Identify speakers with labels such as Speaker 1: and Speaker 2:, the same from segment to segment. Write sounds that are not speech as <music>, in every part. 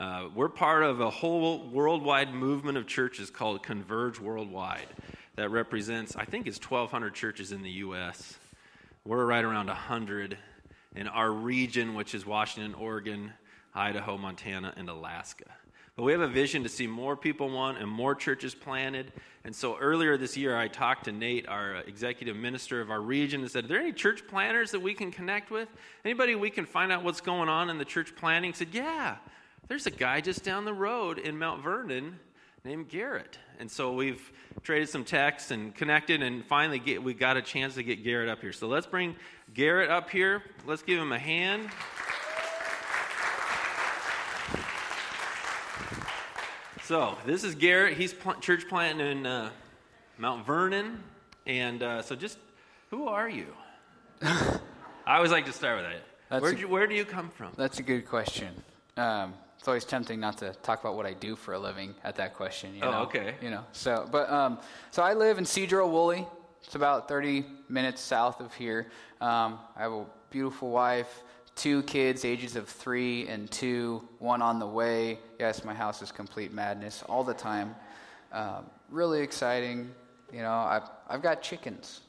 Speaker 1: Uh, we're part of a whole worldwide movement of churches called Converge Worldwide that represents, I think, it's 1,200 churches in the U.S. We're right around 100 in our region, which is Washington, Oregon, Idaho, Montana, and Alaska. But we have a vision to see more people want and more churches planted. And so earlier this year, I talked to Nate, our executive minister of our region, and said, Are there any church planters that we can connect with? Anybody we can find out what's going on in the church planting? He said, Yeah, there's a guy just down the road in Mount Vernon named Garrett. And so we've traded some texts and connected, and finally get, we got a chance to get Garrett up here. So let's bring Garrett up here. Let's give him a hand. So this is Garrett. He's pl- church planting in uh, Mount Vernon, and uh, so just who are you? <laughs> I always like to start with that. Where, where do you come from?
Speaker 2: That's a good question. Um, it's always tempting not to talk about what I do for a living at that question. You
Speaker 1: oh,
Speaker 2: know?
Speaker 1: okay.
Speaker 2: You know, so but um, so I live in Sedro-Woolley. It's about 30 minutes south of here. Um, I have a beautiful wife two kids, ages of three and two, one on the way. Yes, my house is complete madness all the time. Um, really exciting. You know, I've, I've got chickens.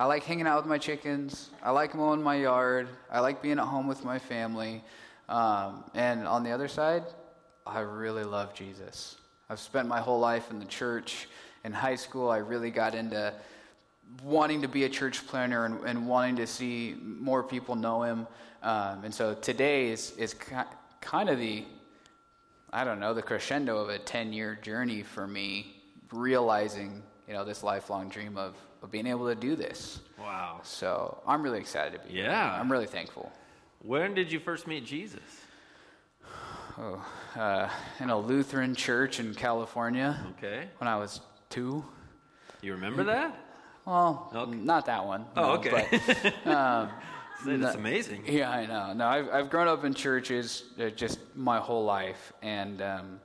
Speaker 2: I like hanging out with my chickens. I like mowing my yard. I like being at home with my family. Um, and on the other side, I really love Jesus. I've spent my whole life in the church. In high school, I really got into wanting to be a church planter and, and wanting to see more people know him. Um, and so today is, is kind of the, I don't know, the crescendo of a 10 year journey for me, realizing, you know, this lifelong dream of, of being able to do this.
Speaker 1: Wow.
Speaker 2: So I'm really excited to be
Speaker 1: yeah.
Speaker 2: here. I'm really thankful.
Speaker 1: When did you first meet Jesus?
Speaker 2: Oh, uh, in a Lutheran church in California.
Speaker 1: Okay.
Speaker 2: When I was two.
Speaker 1: You remember that?
Speaker 2: Well, okay. not that one.
Speaker 1: Oh,
Speaker 2: no,
Speaker 1: okay.
Speaker 2: But, <laughs> um,
Speaker 1: that's amazing.
Speaker 2: Yeah, I know. No, I've, I've grown up in churches uh, just my whole life, and um,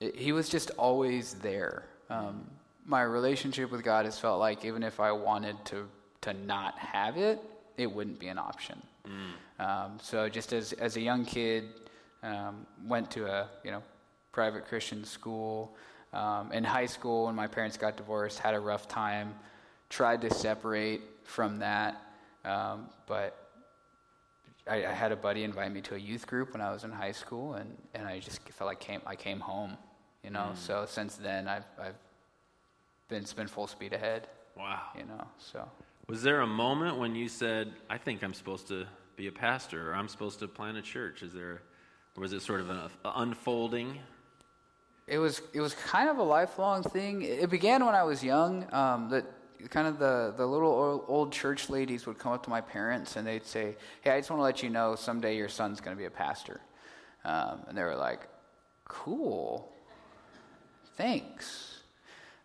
Speaker 2: it, he was just always there. Um, my relationship with God has felt like even if I wanted to to not have it, it wouldn't be an option. Mm. Um, so just as as a young kid, um, went to a you know private Christian school. Um, in high school, when my parents got divorced, had a rough time. Tried to separate from that. Um, but I, I, had a buddy invite me to a youth group when I was in high school, and, and I just felt like came, I came home, you know. Mm. So since then, I've, I've been, been full speed ahead.
Speaker 1: Wow.
Speaker 2: You know, so.
Speaker 1: Was there a moment when you said, I think I'm supposed to be a pastor, or I'm supposed to plant a church? Is there, or was it sort of an unfolding?
Speaker 2: It was, it was kind of a lifelong thing. It began when I was young. Um, that kind of the, the little old, old, church ladies would come up to my parents and they'd say, Hey, I just want to let you know someday your son's going to be a pastor. Um, and they were like, Cool. Thanks.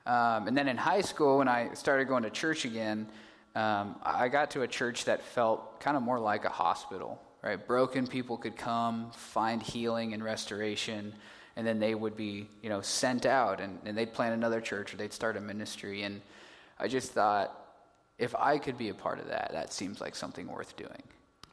Speaker 2: Um, and then in high school, when I started going to church again, um, I got to a church that felt kind of more like a hospital, right? Broken people could come, find healing and restoration, and then they would be, you know, sent out and, and they'd plant another church or they'd start a ministry. And I just thought, if I could be a part of that, that seems like something worth doing.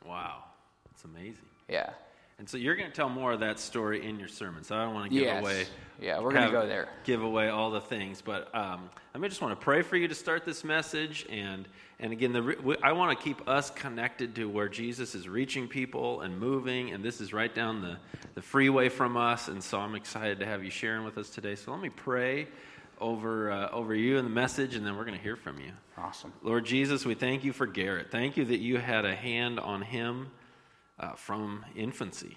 Speaker 1: Wow, that's amazing.
Speaker 2: Yeah.
Speaker 1: And so you're going to tell more of that story in your sermon. So I don't want to give
Speaker 2: yes.
Speaker 1: away.
Speaker 2: Yeah, we're going to go there.
Speaker 1: Give away all the things, but um, I just want to pray for you to start this message, and and again, the, I want to keep us connected to where Jesus is reaching people and moving, and this is right down the the freeway from us, and so I'm excited to have you sharing with us today. So let me pray over uh, over you and the message, and then we're going to hear from you.
Speaker 2: Awesome,
Speaker 1: Lord Jesus, we thank you for Garrett. Thank you that you had a hand on him uh, from infancy,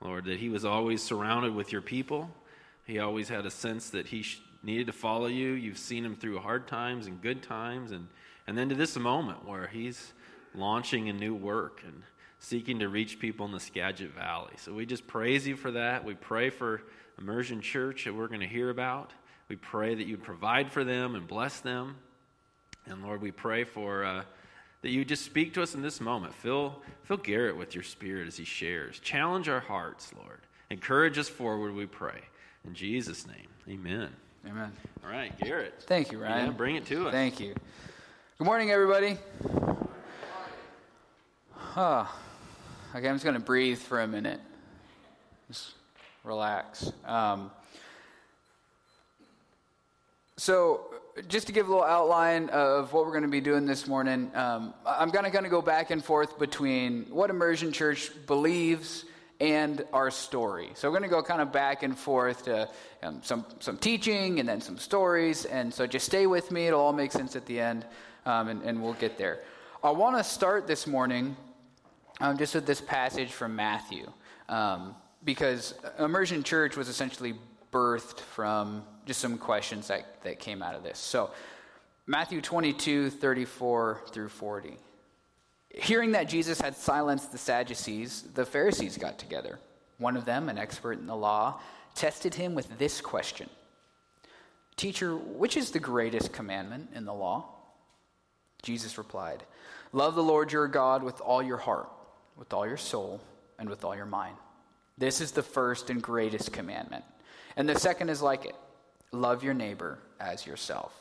Speaker 1: Lord. That he was always surrounded with your people. He always had a sense that he sh- needed to follow you. You've seen him through hard times and good times, and and then to this moment where he's launching a new work and seeking to reach people in the Skagit Valley. So we just praise you for that. We pray for Immersion Church that we're going to hear about. We pray that you'd provide for them and bless them. And Lord, we pray for uh, that you just speak to us in this moment. Fill, fill Garrett with your spirit as he shares. Challenge our hearts, Lord. Encourage us forward, we pray. In Jesus' name, amen.
Speaker 2: Amen.
Speaker 1: All right, Garrett.
Speaker 2: Thank you, Ryan.
Speaker 1: Yeah, bring it to us.
Speaker 2: Thank you. Good morning, everybody. Okay, I'm just going to breathe for a minute. Just relax. Um, so, just to give a little outline of what we're going to be doing this morning, um, I'm kind of going to go back and forth between what Immersion Church believes and our story. So, we're going to go kind of back and forth to um, some, some teaching and then some stories. And so, just stay with me, it'll all make sense at the end, um, and, and, we'll get there. I want to start this morning um, just with this passage from Matthew, um, because Immersion Church was essentially birthed from just some questions that, that came out of this. So, Matthew 22, 34 through 40. Hearing that Jesus had silenced the Sadducees, the Pharisees got together. One of them, an expert in the law, tested him with this question Teacher, which is the greatest commandment in the law? Jesus replied, Love the Lord your God with all your heart, with all your soul, and with all your mind. This is the first and greatest commandment. And the second is like it love your neighbor as yourself.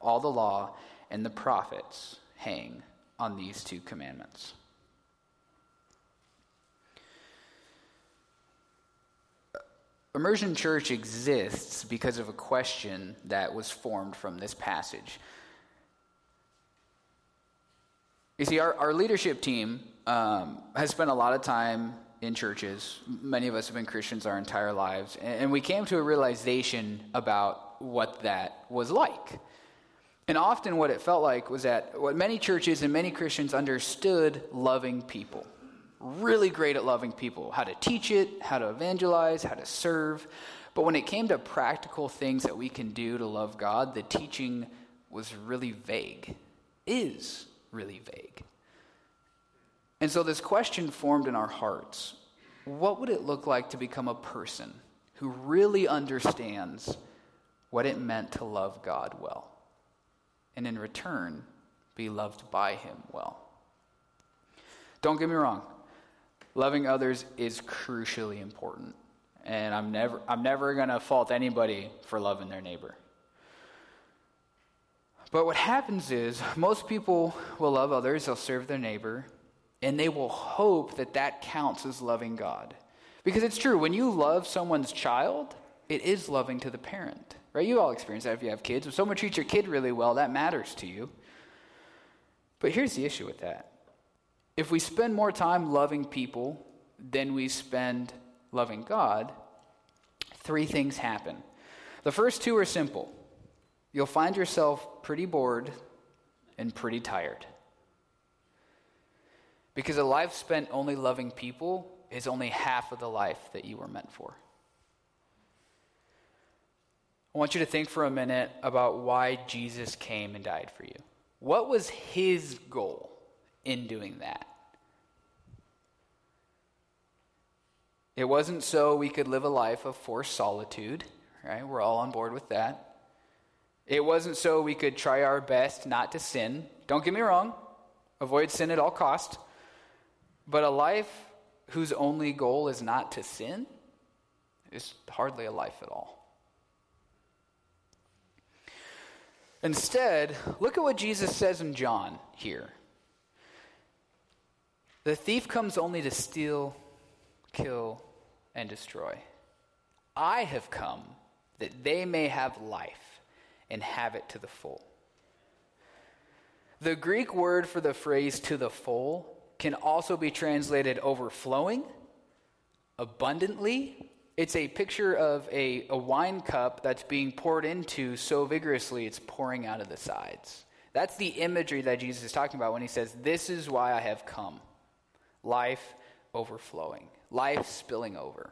Speaker 2: All the law and the prophets hang on these two commandments. Immersion Church exists because of a question that was formed from this passage. You see, our, our leadership team um, has spent a lot of time in churches. Many of us have been Christians our entire lives. And we came to a realization about what that was like. And often, what it felt like was that what many churches and many Christians understood loving people. Really great at loving people, how to teach it, how to evangelize, how to serve. But when it came to practical things that we can do to love God, the teaching was really vague, is really vague. And so this question formed in our hearts what would it look like to become a person who really understands what it meant to love God well? And in return, be loved by Him well. Don't get me wrong, loving others is crucially important. And I'm never, I'm never going to fault anybody for loving their neighbor. But what happens is, most people will love others, they'll serve their neighbor, and they will hope that that counts as loving God. Because it's true, when you love someone's child, it is loving to the parent, right? You all experience that if you have kids. If someone treats your kid really well, that matters to you. But here's the issue with that if we spend more time loving people than we spend loving God, three things happen. The first two are simple you'll find yourself pretty bored and pretty tired. Because a life spent only loving people is only half of the life that you were meant for. I want you to think for a minute about why Jesus came and died for you. What was his goal in doing that? It wasn't so we could live a life of forced solitude, right? We're all on board with that. It wasn't so we could try our best not to sin. Don't get me wrong, avoid sin at all cost. But a life whose only goal is not to sin is hardly a life at all. Instead, look at what Jesus says in John here. The thief comes only to steal, kill, and destroy. I have come that they may have life and have it to the full. The Greek word for the phrase to the full can also be translated overflowing, abundantly. It's a picture of a, a wine cup that's being poured into so vigorously it's pouring out of the sides. That's the imagery that Jesus is talking about when he says, This is why I have come. Life overflowing, life spilling over.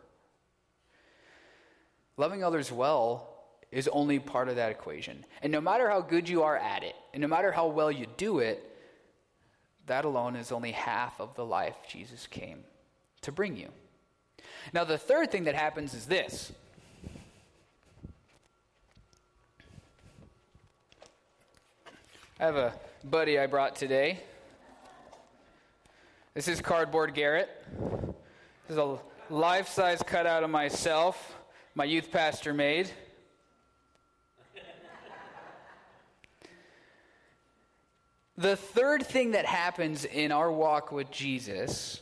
Speaker 2: Loving others well is only part of that equation. And no matter how good you are at it, and no matter how well you do it, that alone is only half of the life Jesus came to bring you. Now, the third thing that happens is this. I have a buddy I brought today. This is Cardboard Garrett. This is a life size cutout of myself, my youth pastor made. The third thing that happens in our walk with Jesus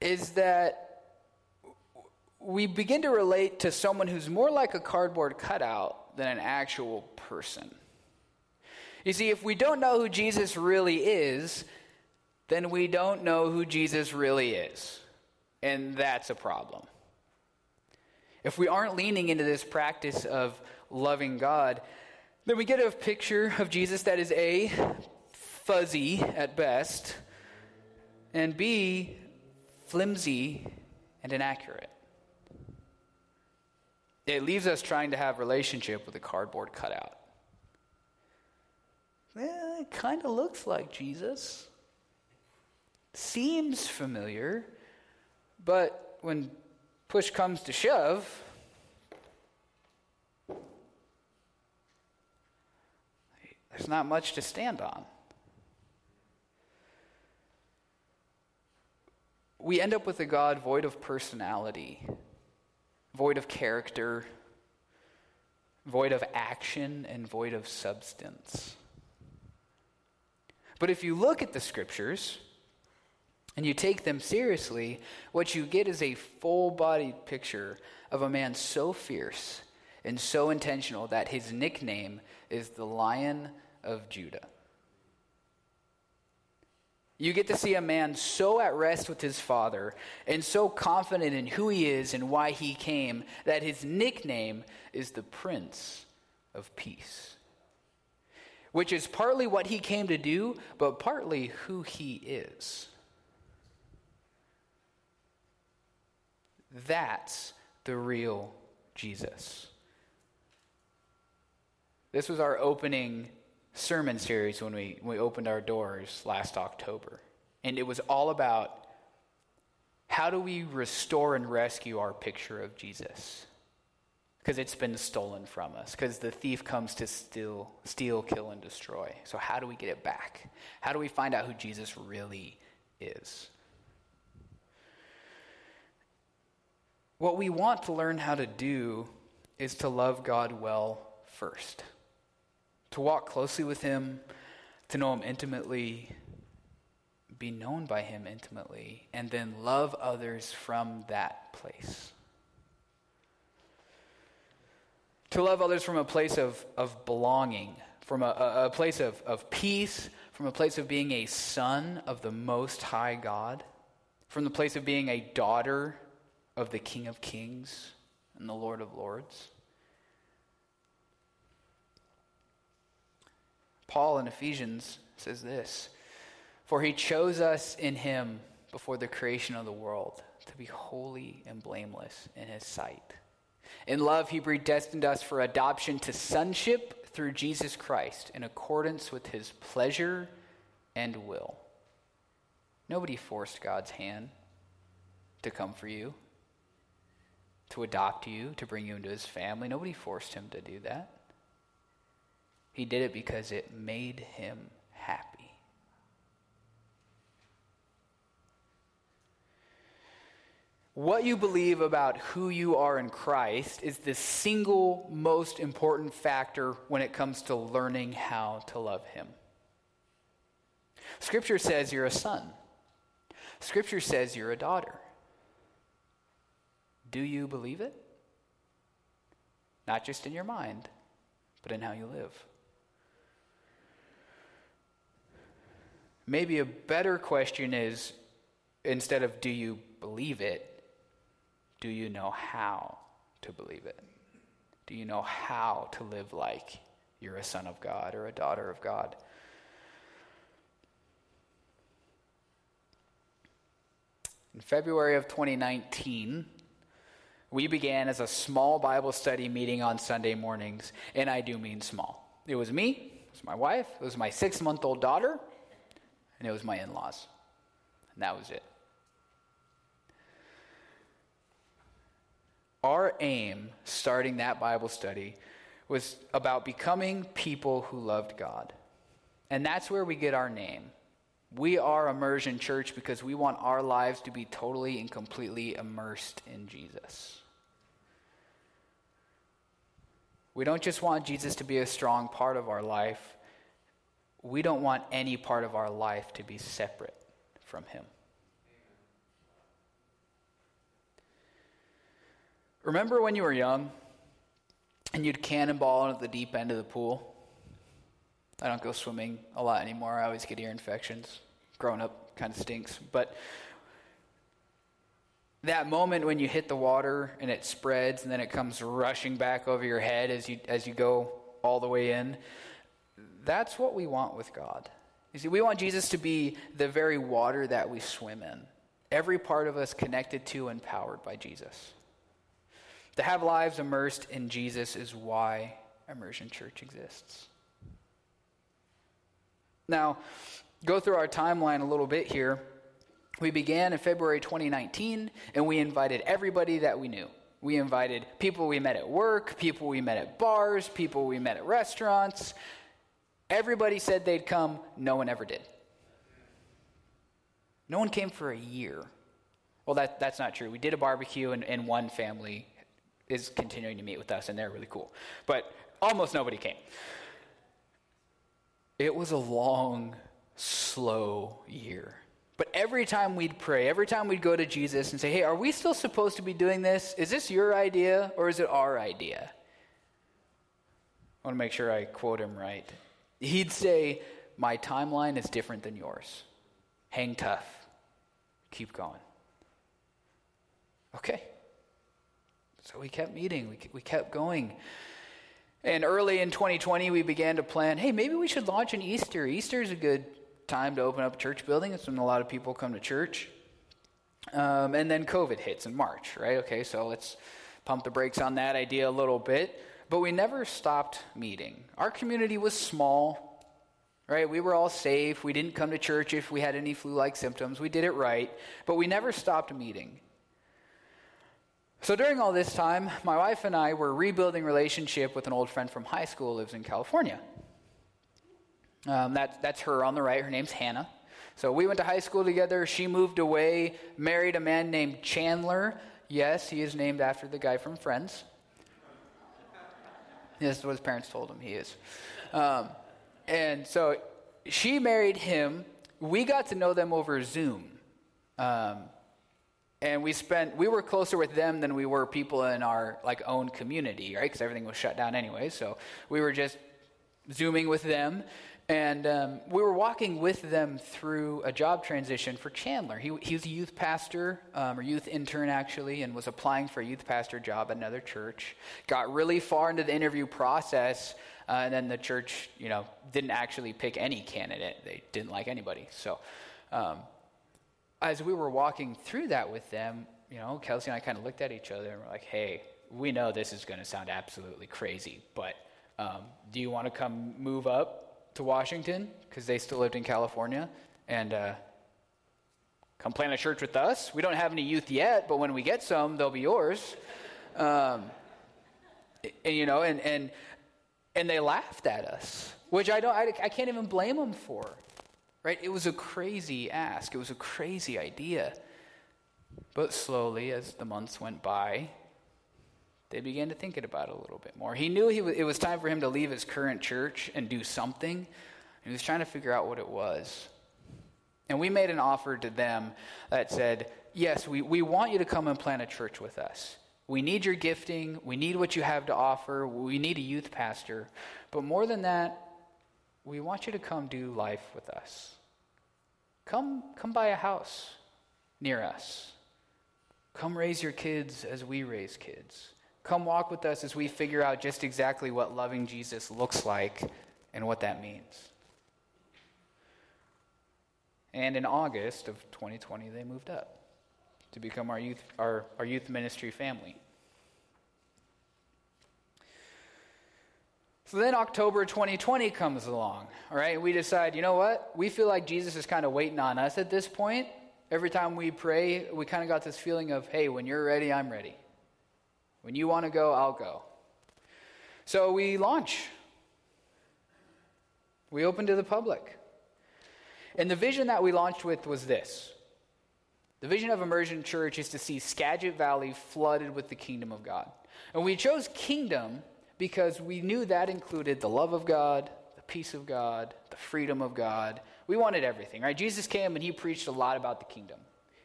Speaker 2: is that we begin to relate to someone who's more like a cardboard cutout than an actual person. You see, if we don't know who Jesus really is, then we don't know who Jesus really is. And that's a problem. If we aren't leaning into this practice of loving God, then we get a picture of Jesus that is A, fuzzy at best, and B, flimsy and inaccurate. It leaves us trying to have relationship with a cardboard cutout. Well, it kind of looks like Jesus. Seems familiar, but when push comes to shove, there's not much to stand on. We end up with a God void of personality void of character, void of action, and void of substance. But if you look at the scriptures and you take them seriously, what you get is a full bodied picture of a man so fierce and so intentional that his nickname is the Lion of Judah. You get to see a man so at rest with his father and so confident in who he is and why he came that his nickname is the Prince of Peace. Which is partly what he came to do, but partly who he is. That's the real Jesus. This was our opening sermon series when we, when we opened our doors last October. And it was all about how do we restore and rescue our picture of Jesus? Because it's been stolen from us. Because the thief comes to steal, steal, kill, and destroy. So, how do we get it back? How do we find out who Jesus really is? What we want to learn how to do is to love God well first to walk closely with Him, to know Him intimately, be known by Him intimately, and then love others from that place. To love others from a place of, of belonging, from a, a place of, of peace, from a place of being a son of the Most High God, from the place of being a daughter of the King of Kings and the Lord of Lords. Paul in Ephesians says this For he chose us in him before the creation of the world to be holy and blameless in his sight. In love, he predestined us for adoption to sonship through Jesus Christ in accordance with his pleasure and will. Nobody forced God's hand to come for you, to adopt you, to bring you into his family. Nobody forced him to do that. He did it because it made him happy. What you believe about who you are in Christ is the single most important factor when it comes to learning how to love Him. Scripture says you're a son, Scripture says you're a daughter. Do you believe it? Not just in your mind, but in how you live. Maybe a better question is instead of do you believe it, do you know how to believe it? Do you know how to live like you're a son of God or a daughter of God? In February of 2019, we began as a small Bible study meeting on Sunday mornings, and I do mean small. It was me, it was my wife, it was my six month old daughter, and it was my in laws. And that was it. Our aim, starting that Bible study, was about becoming people who loved God. And that's where we get our name. We are Immersion Church because we want our lives to be totally and completely immersed in Jesus. We don't just want Jesus to be a strong part of our life, we don't want any part of our life to be separate from Him. Remember when you were young and you'd cannonball into the deep end of the pool? I don't go swimming a lot anymore. I always get ear infections. Growing up kind of stinks. But that moment when you hit the water and it spreads and then it comes rushing back over your head as you as you go all the way in, that's what we want with God. You see, we want Jesus to be the very water that we swim in. Every part of us connected to and powered by Jesus. To have lives immersed in Jesus is why Immersion Church exists. Now, go through our timeline a little bit here. We began in February 2019, and we invited everybody that we knew. We invited people we met at work, people we met at bars, people we met at restaurants. Everybody said they'd come, no one ever did. No one came for a year. Well, that, that's not true. We did a barbecue, and, and one family is continuing to meet with us, and they're really cool. But almost nobody came. It was a long, slow year. But every time we'd pray, every time we'd go to Jesus and say, Hey, are we still supposed to be doing this? Is this your idea or is it our idea? I want to make sure I quote him right. He'd say, My timeline is different than yours. Hang tough. Keep going. Okay. So we kept meeting, we, kept going. And early in 2020, we began to plan hey, maybe we should launch an Easter. Easter is a good time to open up a church building. It's when a lot of people come to church. Um, and then COVID hits in March, right? Okay, so let's pump the brakes on that idea a little bit. But we never stopped meeting. Our community was small, right? We were all safe. We didn't come to church if we had any flu like symptoms. We did it right. But we never stopped meeting. So during all this time, my wife and I were rebuilding relationship with an old friend from high school lives in California. Um, that, that's her on the right. Her name's Hannah. So we went to high school together. She moved away, married a man named Chandler. Yes, he is named after the guy from Friends. This is what his parents told him he is. Um, and so she married him. We got to know them over Zoom. Um, and we spent we were closer with them than we were people in our like own community right because everything was shut down anyway so we were just zooming with them and um, we were walking with them through a job transition for chandler. He, he was a youth pastor um, or youth intern actually and was applying for a youth pastor job at another church. Got really far into the interview process uh, and then the church you know didn't actually pick any candidate. They didn't like anybody. So um, as we were walking through that with them, you know, Kelsey and I kind of looked at each other and were like, hey, we know this is going to sound absolutely crazy, but um, do you want to come move up to Washington? Because they still lived in California. And uh, come plant a church with us. We don't have any youth yet, but when we get some, they'll be yours. Um, and, you know, and, and, and they laughed at us, which I, don't, I, I can't even blame them for. Right? It was a crazy ask, it was a crazy idea. But slowly, as the months went by, they began to think about it a little bit more. He knew he w- it was time for him to leave his current church and do something. He was trying to figure out what it was. And we made an offer to them that said, Yes, we, we want you to come and plant a church with us. We need your gifting. We need what you have to offer. We need a youth pastor. But more than that, we want you to come do life with us. Come, come buy a house near us. Come raise your kids as we raise kids. Come walk with us as we figure out just exactly what loving Jesus looks like and what that means. And in August of 2020, they moved up to become our youth, our, our youth ministry family. So then October 2020 comes along, all right? We decide, you know what? We feel like Jesus is kind of waiting on us at this point. Every time we pray, we kind of got this feeling of, hey, when you're ready, I'm ready. When you want to go, I'll go. So we launch. We open to the public. And the vision that we launched with was this the vision of Immersion Church is to see Skagit Valley flooded with the kingdom of God. And we chose kingdom because we knew that included the love of God, the peace of God, the freedom of God. We wanted everything, right? Jesus came and he preached a lot about the kingdom.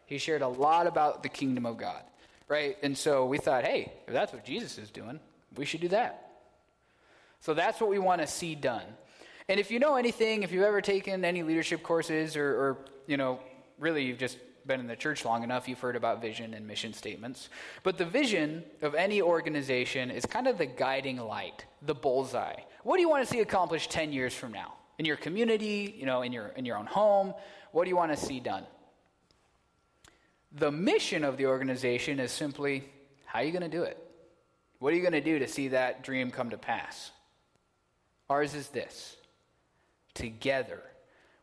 Speaker 2: He shared a lot about the kingdom of God. Right? And so we thought, hey, if that's what Jesus is doing, we should do that. So that's what we want to see done. And if you know anything, if you've ever taken any leadership courses or, or you know, really you've just been in the church long enough, you've heard about vision and mission statements. But the vision of any organization is kind of the guiding light, the bullseye. What do you want to see accomplished 10 years from now? In your community, you know, in your, in your own home, what do you want to see done? The mission of the organization is simply how are you going to do it? What are you going to do to see that dream come to pass? Ours is this together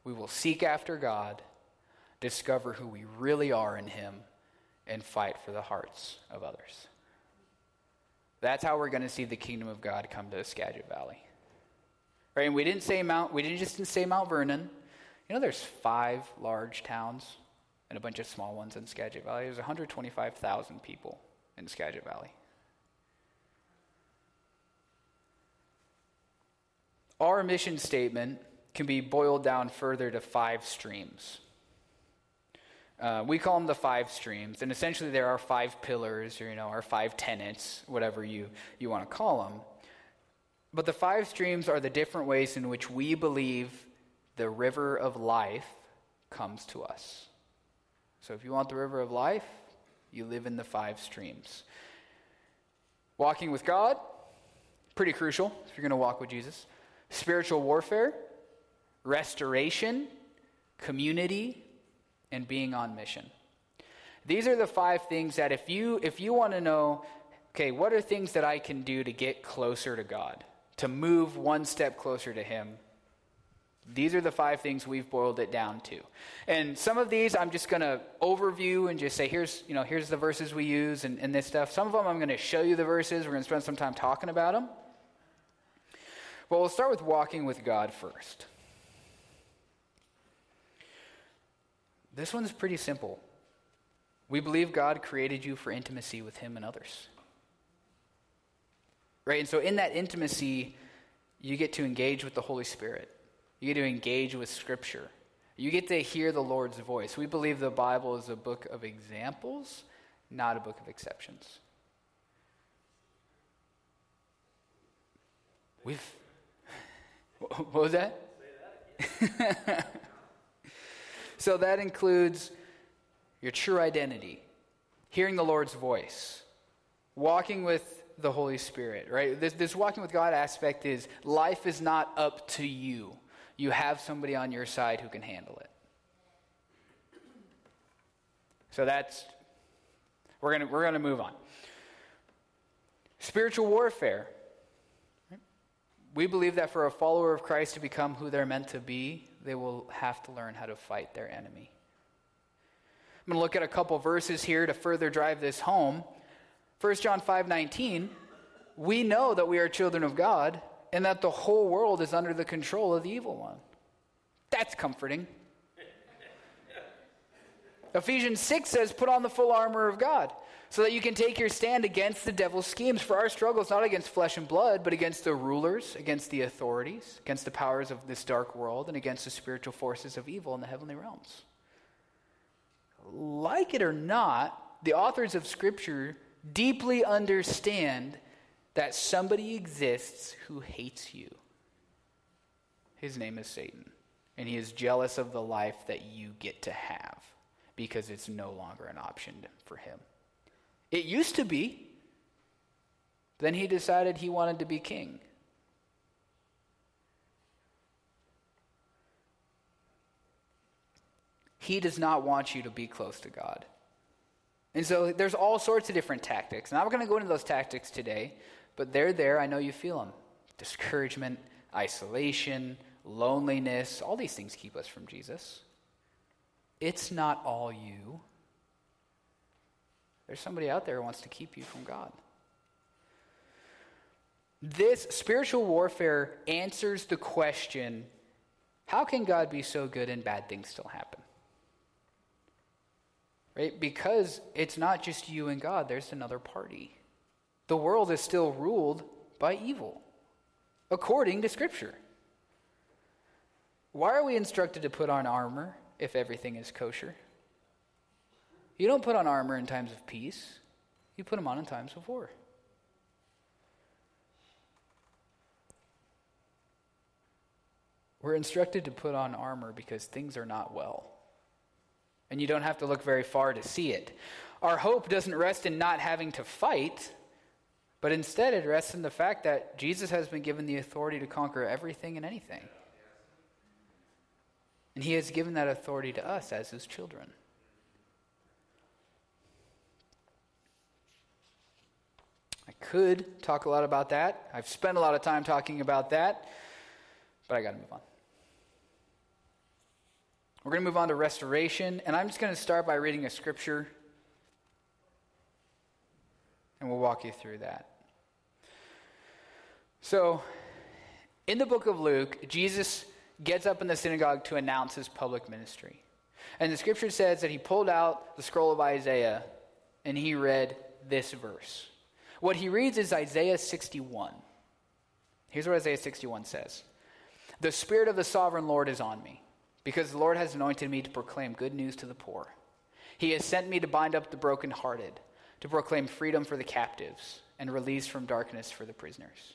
Speaker 2: we will seek after God discover who we really are in Him, and fight for the hearts of others. That's how we're going to see the kingdom of God come to Skagit Valley. Right? And we didn't say Mount, we didn't just say Mount Vernon. You know, there's five large towns and a bunch of small ones in Skagit Valley. There's 125,000 people in Skagit Valley. Our mission statement can be boiled down further to five streams. Uh, we call them the five streams, and essentially there are five pillars, or you know, our five tenets, whatever you, you want to call them. But the five streams are the different ways in which we believe the river of life comes to us. So if you want the river of life, you live in the five streams. Walking with God, pretty crucial if you're going to walk with Jesus. Spiritual warfare, restoration, community, and being on mission. These are the five things that if you if you want to know, okay, what are things that I can do to get closer to God, to move one step closer to him? These are the five things we've boiled it down to. And some of these I'm just going to overview and just say, here's, you know, here's the verses we use and, and this stuff. Some of them I'm going to show you the verses. We're going to spend some time talking about them. But we'll start with walking with God first. This one's pretty simple. We believe God created you for intimacy with Him and others. Right? And so, in that intimacy, you get to engage with the Holy Spirit, you get to engage with Scripture, you get to hear the Lord's voice. We believe the Bible is a book of examples, not a book of exceptions. We've. <laughs> What was that? <laughs> So that includes your true identity, hearing the Lord's voice, walking with the Holy Spirit, right? This, this walking with God aspect is life is not up to you. You have somebody on your side who can handle it. So that's, we're going to we're going to move on. Spiritual warfare. We believe that for a follower of Christ to become who they're meant to be, they will have to learn how to fight their enemy. I'm going to look at a couple verses here to further drive this home. 1 John 5:19, we know that we are children of God and that the whole world is under the control of the evil one. That's comforting. Ephesians 6 says, Put on the full armor of God so that you can take your stand against the devil's schemes. For our struggle is not against flesh and blood, but against the rulers, against the authorities, against the powers of this dark world, and against the spiritual forces of evil in the heavenly realms. Like it or not, the authors of Scripture deeply understand that somebody exists who hates you. His name is Satan, and he is jealous of the life that you get to have because it's no longer an option for him. It used to be. Then he decided he wanted to be king. He does not want you to be close to God. And so there's all sorts of different tactics. And I'm going to go into those tactics today, but they're there. I know you feel them discouragement, isolation, loneliness. All these things keep us from Jesus. It's not all you. There's somebody out there who wants to keep you from God. This spiritual warfare answers the question how can God be so good and bad things still happen? Right? Because it's not just you and God, there's another party. The world is still ruled by evil, according to Scripture. Why are we instructed to put on armor if everything is kosher? You don't put on armor in times of peace. You put them on in times of war. We're instructed to put on armor because things are not well. And you don't have to look very far to see it. Our hope doesn't rest in not having to fight, but instead it rests in the fact that Jesus has been given the authority to conquer everything and anything. And he has given that authority to us as his children. I could talk a lot about that. I've spent a lot of time talking about that, but I got to move on. We're going to move on to restoration, and I'm just going to start by reading a scripture, and we'll walk you through that. So, in the book of Luke, Jesus gets up in the synagogue to announce his public ministry. And the scripture says that he pulled out the scroll of Isaiah and he read this verse. What he reads is Isaiah 61. Here's what Isaiah 61 says The Spirit of the sovereign Lord is on me because the Lord has anointed me to proclaim good news to the poor. He has sent me to bind up the brokenhearted, to proclaim freedom for the captives, and release from darkness for the prisoners,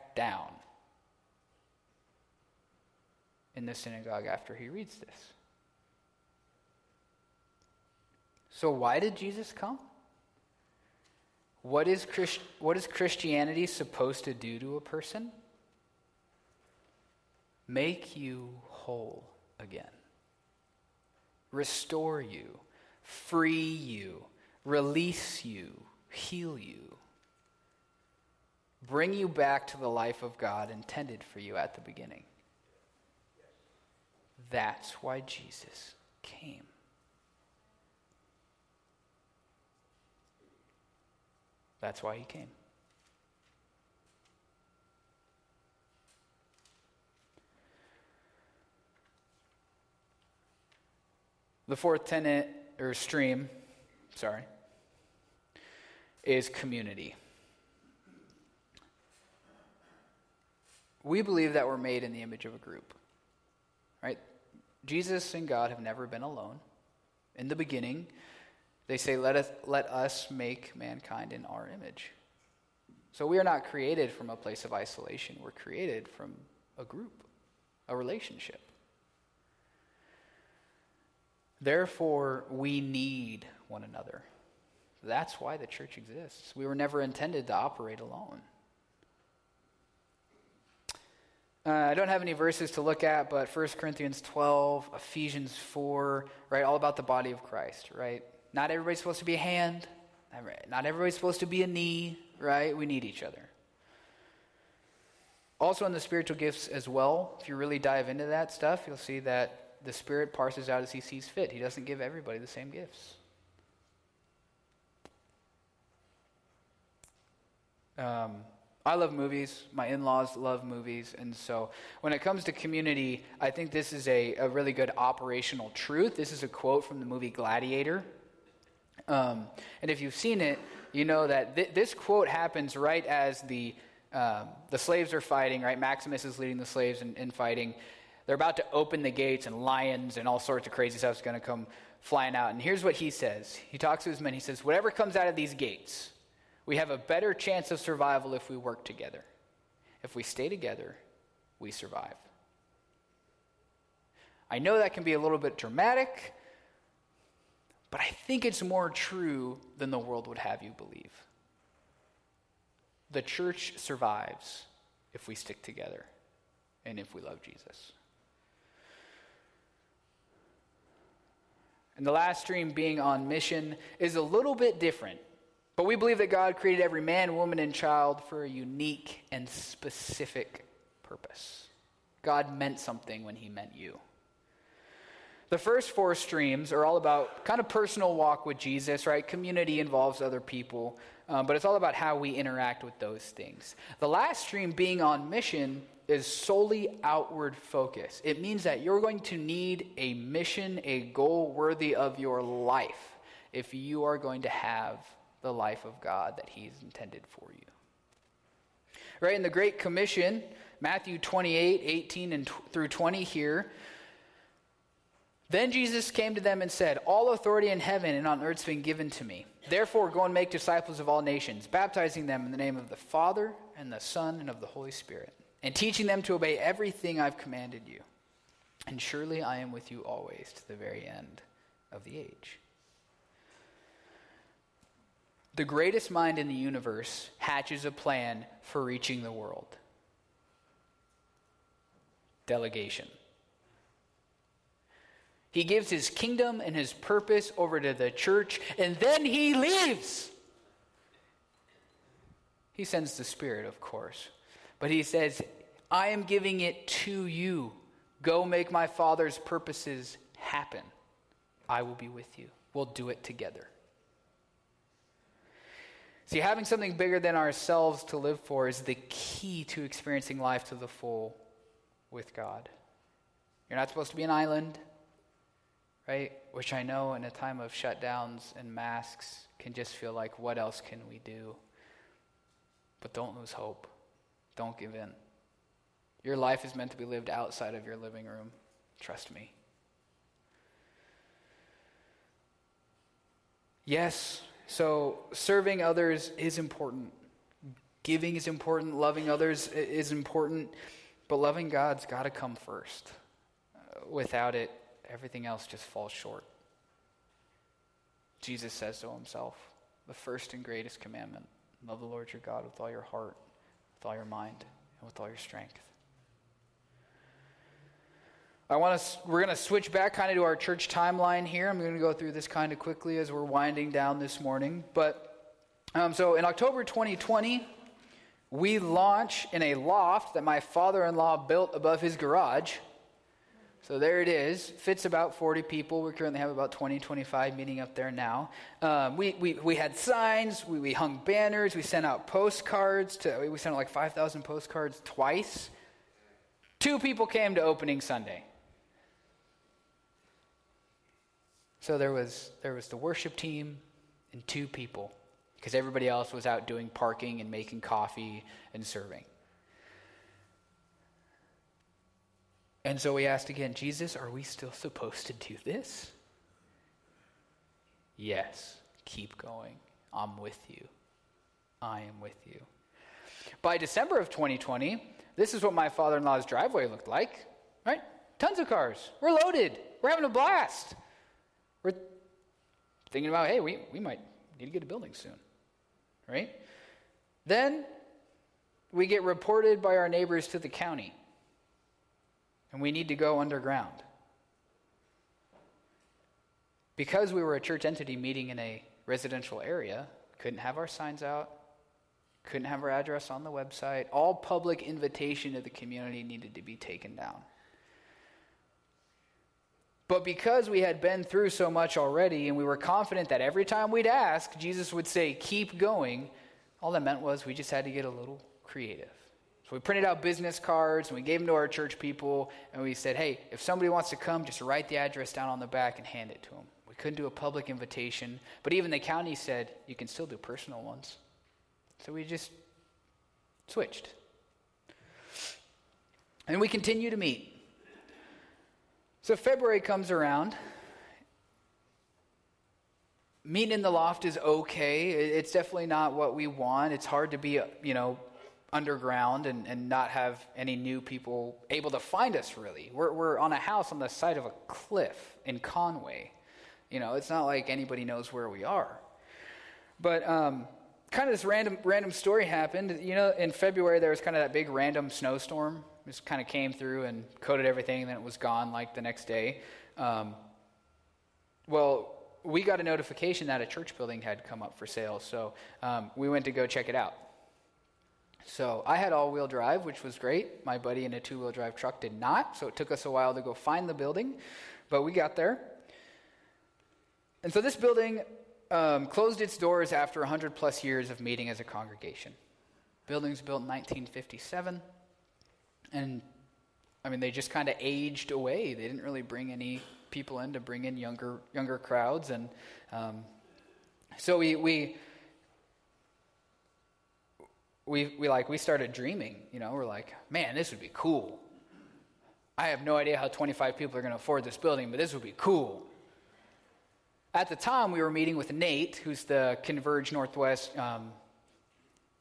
Speaker 2: down in the synagogue after he reads this. So, why did Jesus come? What is, Christ- what is Christianity supposed to do to a person? Make you whole again. Restore you, free you, release you, heal you, bring you back to the life of God intended for you at the beginning. That's why Jesus came. That's why he came. The fourth tenet or stream, sorry, is community. We believe that we're made in the image of a group. Right? Jesus and God have never been alone. In the beginning, they say, let us, let us make mankind in our image. So we are not created from a place of isolation. We're created from a group, a relationship. Therefore, we need one another. That's why the church exists. We were never intended to operate alone. Uh, I don't have any verses to look at, but 1 Corinthians 12, Ephesians 4, right? All about the body of Christ, right? Not everybody's supposed to be a hand. Not everybody's supposed to be a knee, right? We need each other. Also, in the spiritual gifts as well, if you really dive into that stuff, you'll see that the Spirit parses out as He sees fit. He doesn't give everybody the same gifts. Um, I love movies. My in laws love movies. And so when it comes to community, I think this is a, a really good operational truth. This is a quote from the movie Gladiator. Um, and if you've seen it, you know that th- this quote happens right as the, um, the slaves are fighting, right? Maximus is leading the slaves in, in fighting. They're about to open the gates, and lions and all sorts of crazy stuff is going to come flying out. And here's what he says He talks to his men. He says, Whatever comes out of these gates, we have a better chance of survival if we work together. If we stay together, we survive. I know that can be a little bit dramatic, but I think it's more true than the world would have you believe. The church survives if we stick together and if we love Jesus. And the last stream, being on mission, is a little bit different. But we believe that God created every man, woman, and child for a unique and specific purpose. God meant something when He meant you. The first four streams are all about kind of personal walk with Jesus, right? Community involves other people, um, but it's all about how we interact with those things. The last stream, being on mission, is solely outward focus. It means that you're going to need a mission, a goal worthy of your life if you are going to have the life of God that He's intended for you. Right in the Great Commission, Matthew 28 18 and through 20 here. Then Jesus came to them and said, All authority in heaven and on earth has been given to me. Therefore, go and make disciples of all nations, baptizing them in the name of the Father and the Son and of the Holy Spirit, and teaching them to obey everything I've commanded you. And surely I am with you always to the very end of the age. The greatest mind in the universe hatches a plan for reaching the world delegation. He gives his kingdom and his purpose over to the church, and then he leaves. He sends the Spirit, of course. But he says, I am giving it to you. Go make my Father's purposes happen. I will be with you. We'll do it together. See, having something bigger than ourselves to live for is the key to experiencing life to the full with God. You're not supposed to be an island, right? Which I know in a time of shutdowns and masks can just feel like, what else can we do? But don't lose hope. Don't give in. Your life is meant to be lived outside of your living room. Trust me. Yes, so serving others is important. Giving is important. Loving others is important. But loving God's got to come first. Uh, without it, everything else just falls short. Jesus says so himself the first and greatest commandment love the Lord your God with all your heart, with all your mind, and with all your strength. I want to, we're going to switch back kind of to our church timeline here. I'm going to go through this kind of quickly as we're winding down this morning. But um, so in October 2020, we launch in a loft that my father in law built above his garage. So there it is. Fits about 40 people. We currently have about 20, 25 meeting up there now. Um, we, we, we had signs, we, we hung banners, we sent out postcards. To, we sent out like 5,000 postcards twice. Two people came to opening Sunday. So there was, there was the worship team and two people because everybody else was out doing parking and making coffee and serving. And so we asked again, Jesus, are we still supposed to do this? Yes, keep going. I'm with you. I am with you. By December of 2020, this is what my father in law's driveway looked like, right? Tons of cars. We're loaded. We're having a blast. We're thinking about, hey, we, we might need to get a building soon, right? Then we get reported by our neighbors to the county, and we need to go underground. Because we were a church entity meeting in a residential area, couldn't have our signs out, couldn't have our address on the website. All public invitation to the community needed to be taken down. But because we had been through so much already and we were confident that every time we'd ask, Jesus would say, Keep going, all that meant was we just had to get a little creative. So we printed out business cards and we gave them to our church people and we said, Hey, if somebody wants to come, just write the address down on the back and hand it to them. We couldn't do a public invitation, but even the county said, You can still do personal ones. So we just switched. And we continue to meet. So February comes around. Meeting in the loft is okay. It's definitely not what we want. It's hard to be, you know, underground and, and not have any new people able to find us, really. We're, we're on a house on the side of a cliff in Conway. You know, it's not like anybody knows where we are. But um, kind of this random, random story happened. You know, in February, there was kind of that big random snowstorm just kind of came through and coated everything, and then it was gone like the next day. Um, well, we got a notification that a church building had come up for sale, so um, we went to go check it out. So I had all wheel drive, which was great. My buddy in a two wheel drive truck did not, so it took us a while to go find the building. But we got there. And so this building um, closed its doors after 100 plus years of meeting as a congregation. Building's built in 1957. And I mean, they just kind of aged away. They didn't really bring any people in to bring in younger younger crowds, and um, so we we we we like we started dreaming. You know, we're like, man, this would be cool. I have no idea how 25 people are going to afford this building, but this would be cool. At the time, we were meeting with Nate, who's the Converge Northwest um,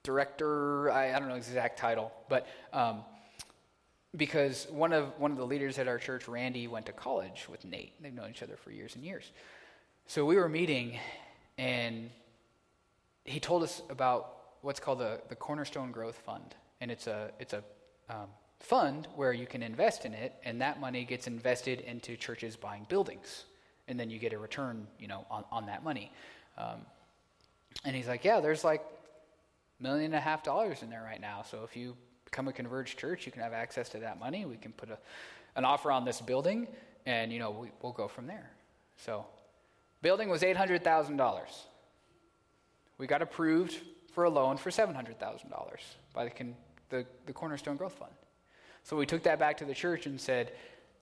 Speaker 2: director. I, I, don't know his exact title, but um, because one of one of the leaders at our church, Randy, went to college with Nate. They've known each other for years and years. So we were meeting, and he told us about what's called the, the Cornerstone Growth Fund, and it's a it's a um, fund where you can invest in it, and that money gets invested into churches buying buildings, and then you get a return, you know, on on that money. Um, and he's like, yeah, there's like million and a half dollars in there right now. So if you become a converged church, you can have access to that money. We can put a, an offer on this building, and you know we, we'll go from there. So, building was eight hundred thousand dollars. We got approved for a loan for seven hundred thousand dollars by the, the the Cornerstone Growth Fund. So we took that back to the church and said,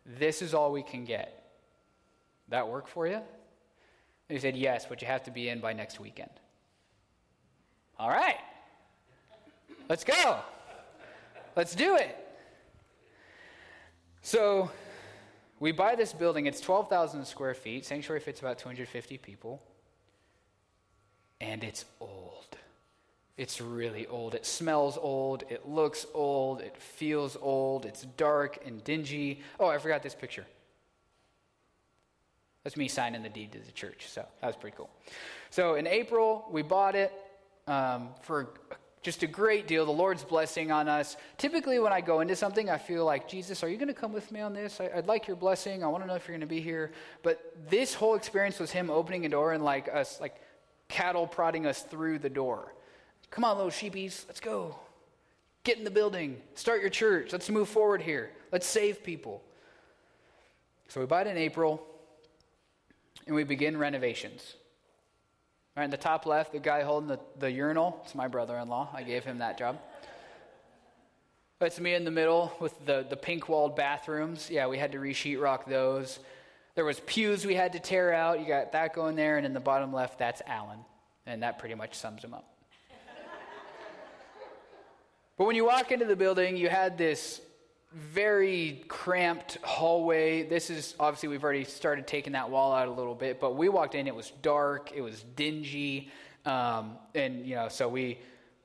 Speaker 2: "This is all we can get. That work for you?" And he said, "Yes, but you have to be in by next weekend." All right, let's go. Let's do it. So we buy this building. It's 12,000 square feet. Sanctuary fits about 250 people. And it's old. It's really old. It smells old. It looks old. It feels old. It's dark and dingy. Oh, I forgot this picture. That's me signing the deed to the church. So that was pretty cool. So in April, we bought it um, for just a great deal. The Lord's blessing on us. Typically, when I go into something, I feel like, Jesus, are you going to come with me on this? I, would like your blessing. I want to know if you're going to be here. But this whole experience was Him opening a door and like us, like cattle prodding us through the door. Come on, little sheepies, let's go. Get in the building. Start your church. Let's move forward here. Let's save people. So we buy it in April, and we begin renovations. Right in the top left, the guy holding the, the urinal, it's my brother in law. I gave him that job. That's me in the middle with the, the pink walled bathrooms. Yeah, we had to re sheetrock those. There was pews we had to tear out. You got that going there. And in the bottom left, that's Alan. And that pretty much sums him up. but when you walk into the building, you had this very cramped hallway. This is obviously we've already started taking that wall out a little bit, but we walked in. It was dark. It was dingy, um, and you know, so we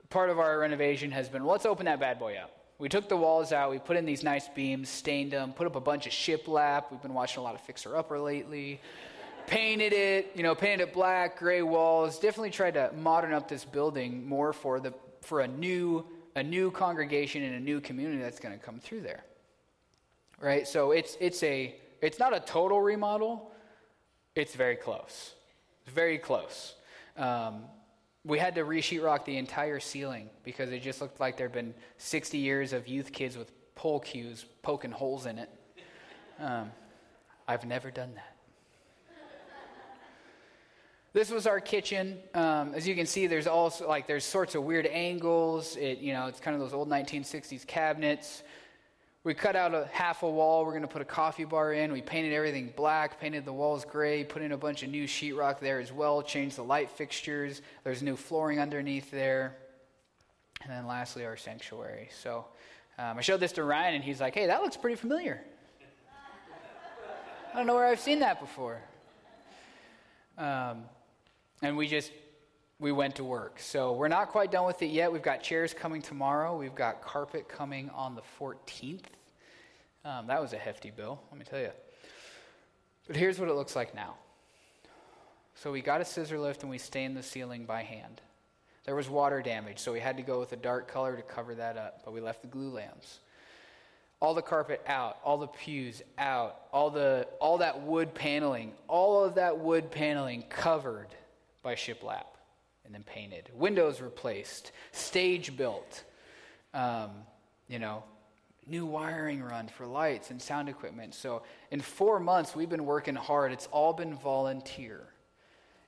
Speaker 2: part of our renovation has been let's open that bad boy up. We took the walls out. We put in these nice beams, stained them, put up a bunch of shiplap. We've been watching a lot of Fixer Upper lately. painted it, you know, painted it black, gray walls. Definitely tried to modern up this building more for the for a new a new congregation and a new community that's going to come through there. Right? So it's it's a it's not a total remodel. It's very close. It's very close. Um, we had to re-sheetrock the entire ceiling because it just looked like there'd been 60 years of youth kids with pole cues poking holes in it. Um, I've never done that. This was our kitchen. Um, as you can see, there's also like there's sorts of weird angles. It you know it's kind of those old 1960s cabinets. We cut out a half a wall. We're going to put a coffee bar in. We painted everything black, painted the walls gray, put in a bunch of new sheetrock there as well. Changed the light fixtures. There's new flooring underneath there. And then lastly, our sanctuary. So um, I showed this to Ryan, and he's like, "Hey, that looks pretty familiar." I don't know where I've seen that before. Um, and we just we went to work. So we're not quite done with it yet. We've got chairs coming tomorrow. We've got carpet coming on the 14th. Um, that was a hefty bill, let me tell you. But here's what it looks like now. So we got a scissor lift and we stained the ceiling by hand. There was water damage, so we had to go with a dark color to cover that up, but we left the glulams. All the carpet out, all the pews out, all the all that wood paneling, all of that wood paneling covered by shiplap and then painted. Windows replaced, stage built, um, you know, new wiring run for lights and sound equipment. So in four months, we've been working hard. It's all been volunteer,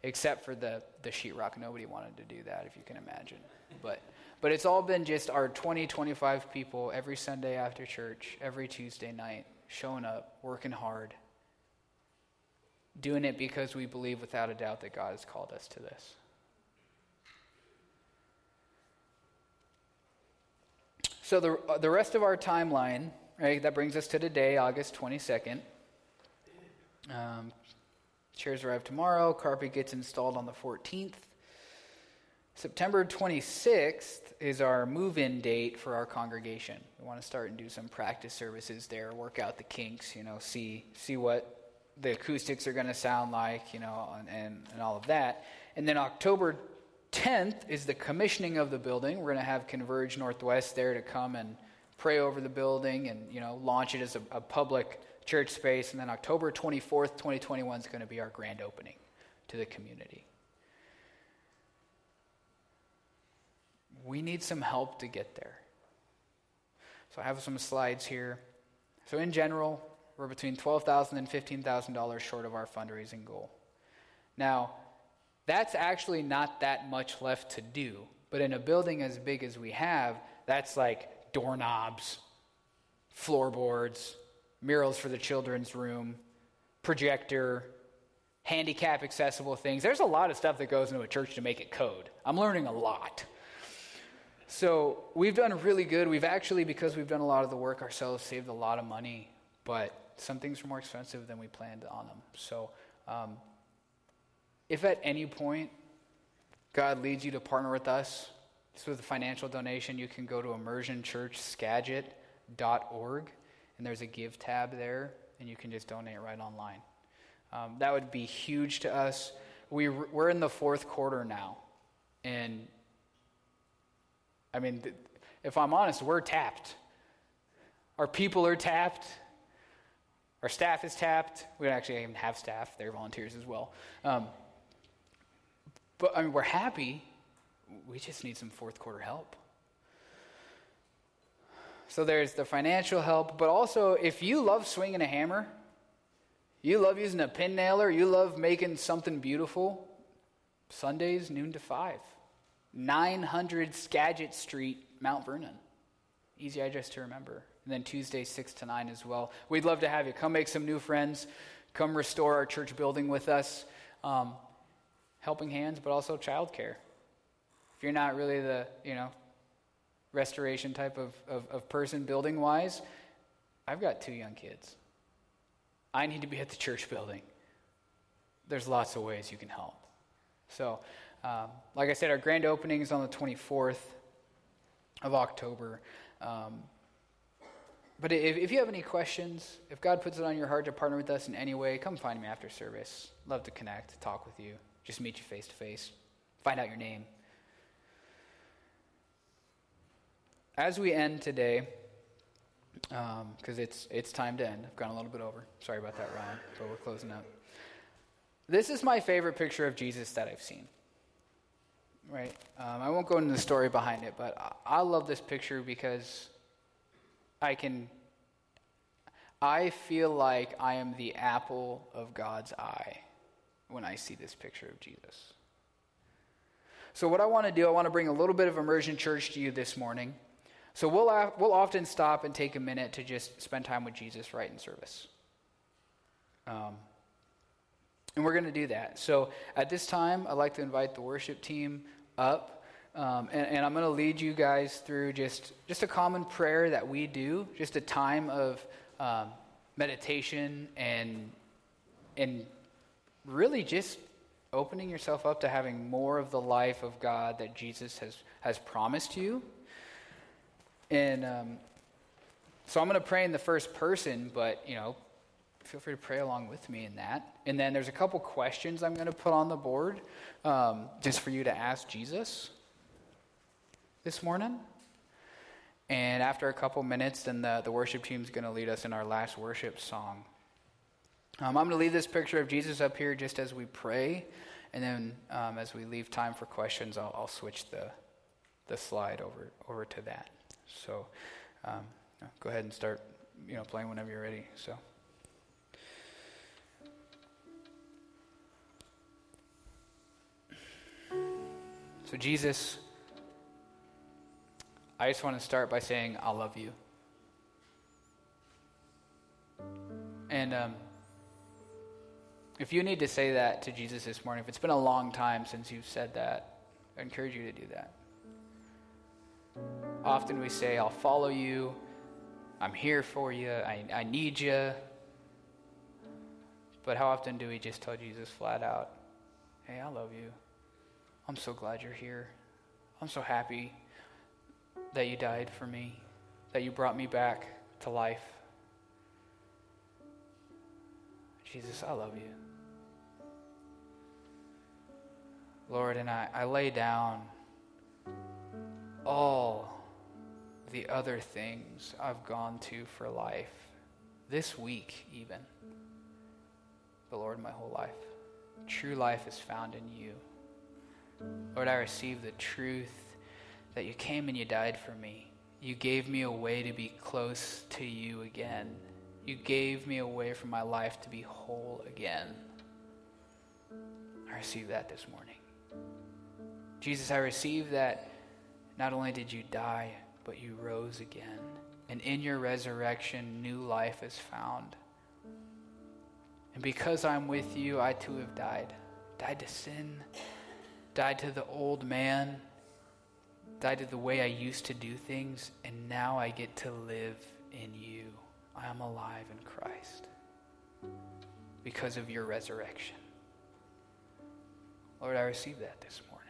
Speaker 2: except for the, the sheetrock. Nobody wanted to do that, if you can imagine. But, but it's all been just our 20, 25 people every Sunday after church, every Tuesday night, showing up, working hard, doing it because we believe without a doubt that God has called us to this. So the, uh, the rest of our timeline, right, that brings us to today, August 22nd. Um, chairs arrive tomorrow. Carpet gets installed on the 14th. September 26th is our move in date for our congregation. We want to start and do some practice services there, work out the kinks, you know, see, see what the acoustics are going to sound like, you know, and, and, and all of that. And then October 10th is the commissioning of the building. We're going to have Converge Northwest there to come and pray over the building and you know launch it as a, a public church space. And then October 24th, 2021 is going to be our grand opening to the community. We need some help to get there. So I have some slides here. So in general, we're between $12,000 and $15,000 short of our fundraising goal. Now, that's actually not that much left to do. But in a building as big as we have, that's like doorknobs, floorboards, murals for the children's room, projector, handicap accessible things. There's a lot of stuff that goes into a church to make it code. I'm learning a lot. So we've done really good. We've actually, because we've done a lot of the work ourselves, saved a lot of money, but some things were more expensive than we planned on them. So um, if at any point God leads you to partner with us, just with a financial donation, you can go to immersionchurchskagit.org, and there's a give tab there, and you can just donate right online. Um, that would be huge to us. We, we're in the fourth quarter now, and I mean, if I'm honest, we're tapped. Our people are tapped. Our staff is tapped. We don't actually even have staff, they're volunteers as well. Um, but I mean, we're happy. We just need some fourth quarter help. So there's the financial help, but also if you love swinging a hammer, you love using a pin nailer, you love making something beautiful, Sundays, noon to 5. 900 Skagit Street, Mount Vernon. Easy address to remember. And then Tuesday, 6 to 9 as well. We'd love to have you. Come make some new friends. Come restore our church building with us. Um, helping hands, but also childcare. If you're not really the, you know, restoration type of, of, of person building wise, I've got two young kids. I need to be at the church building. There's lots of ways you can help. So, um, like I said, our grand opening is on the 24th of October. Um, but if, if, you have any questions, if God puts it on your heart to partner with us in any way, come find me after service. Love to connect, talk with you. Just meet you face to face, find out your name. As we end today, because um, it's, it's time to end, I've gone a little bit over. Sorry about that, Ryan, but we're closing out. This is my favorite picture of Jesus that I've seen. Right? Um, I won't go into the story behind it, but I, I love this picture because I can. I feel like I am the apple of God's eye when I see this picture of Jesus. So, what I want to do, I want to bring a little bit of immersion church to you this morning. So, we'll, we'll often stop and take a minute to just spend time with Jesus right in service. Um, and we're going to do that. So, at this time, I'd like to invite the worship team up. Um, and, and, I'm going to lead you guys through just, just a common prayer that we do, just a time of um, meditation and, and really just opening yourself up to having more of the life of God that Jesus has, has promised you. And um, so I'm going to pray in the first person, but, you know, feel free to pray along with me in that. And then there's a couple questions I'm going to put on the board um, just for you to ask Jesus this morning. And after a couple minutes, then the, the worship team is going to lead us in our last worship song. Um, I'm going to leave this picture of Jesus up here just as we pray, and then um, as we leave time for questions, I'll, I'll, switch the, the slide over, over to that. So um, go ahead and start, you know, playing whenever you're ready. So. So, Jesus, I just want to start by saying, I love you. And um, if you need to say that to Jesus this morning, if it's been a long time since you've said that, I encourage you to do that. Often we say, I'll follow you, I'm here for you, I, I need you. But how often do we just tell Jesus flat out, Hey, I love you. I'm so glad you're here. I'm so happy that you died for me, that you brought me back to life. Jesus, I love you. Lord, and I, I lay down all the other things I've gone to for life, this week even. But Lord, my whole life. True life is found in you. Lord, I receive the truth that you came and you died for me. You gave me a way to be close to you again. You gave me a way for my life to be whole again. I receive that this morning. Jesus, I receive that not only did you die, but you rose again. And in your resurrection, new life is found. And because I'm with you, I too have died. Died to sin, died to the old man, to the way I used to do things, and now I get to live in you. I am alive in Christ because of your resurrection. Lord, I receive that this morning.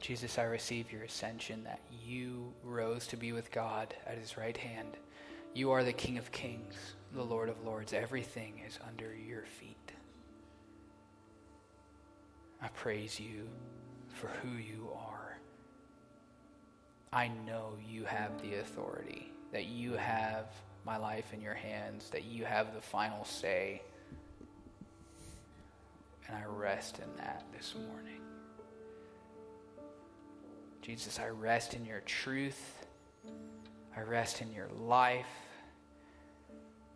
Speaker 2: Jesus, I receive your ascension, that you rose to be with God at his right hand. You are the King of kings, the Lord of lords. Everything is under your feet. I praise you for who you are. I know you have the authority, that you have my life in your hands, that you have the final say. And I rest in that this morning. Jesus, I rest in your truth. I rest in your life,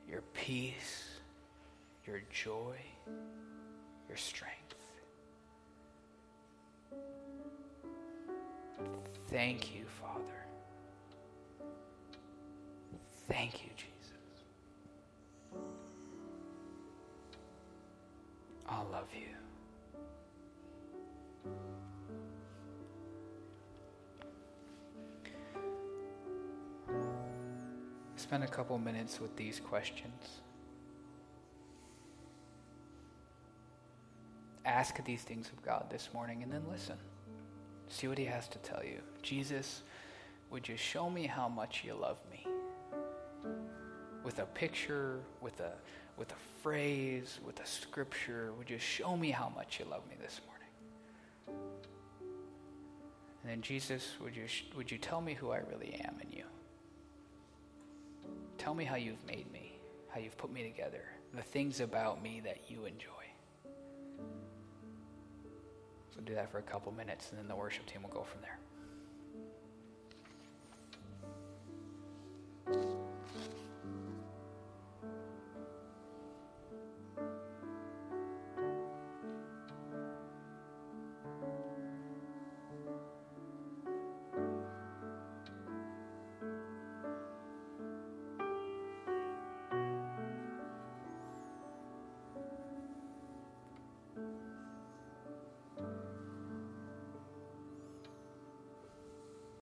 Speaker 2: your peace, your joy, your strength. Thank you, Father. Thank you, Jesus. I love you. Spend a couple minutes with these questions. Ask these things of God this morning and then listen. See what He has to tell you. Jesus, would you show me how much you love me? With a picture, with a, with a phrase, with a scripture, would you show me how much you love me this morning? And then, Jesus, would you, would you tell me who I really am in you? Tell me how you've made me, how you've put me together, the things about me that you enjoy. So do that for a couple minutes, and then the worship team will go from there.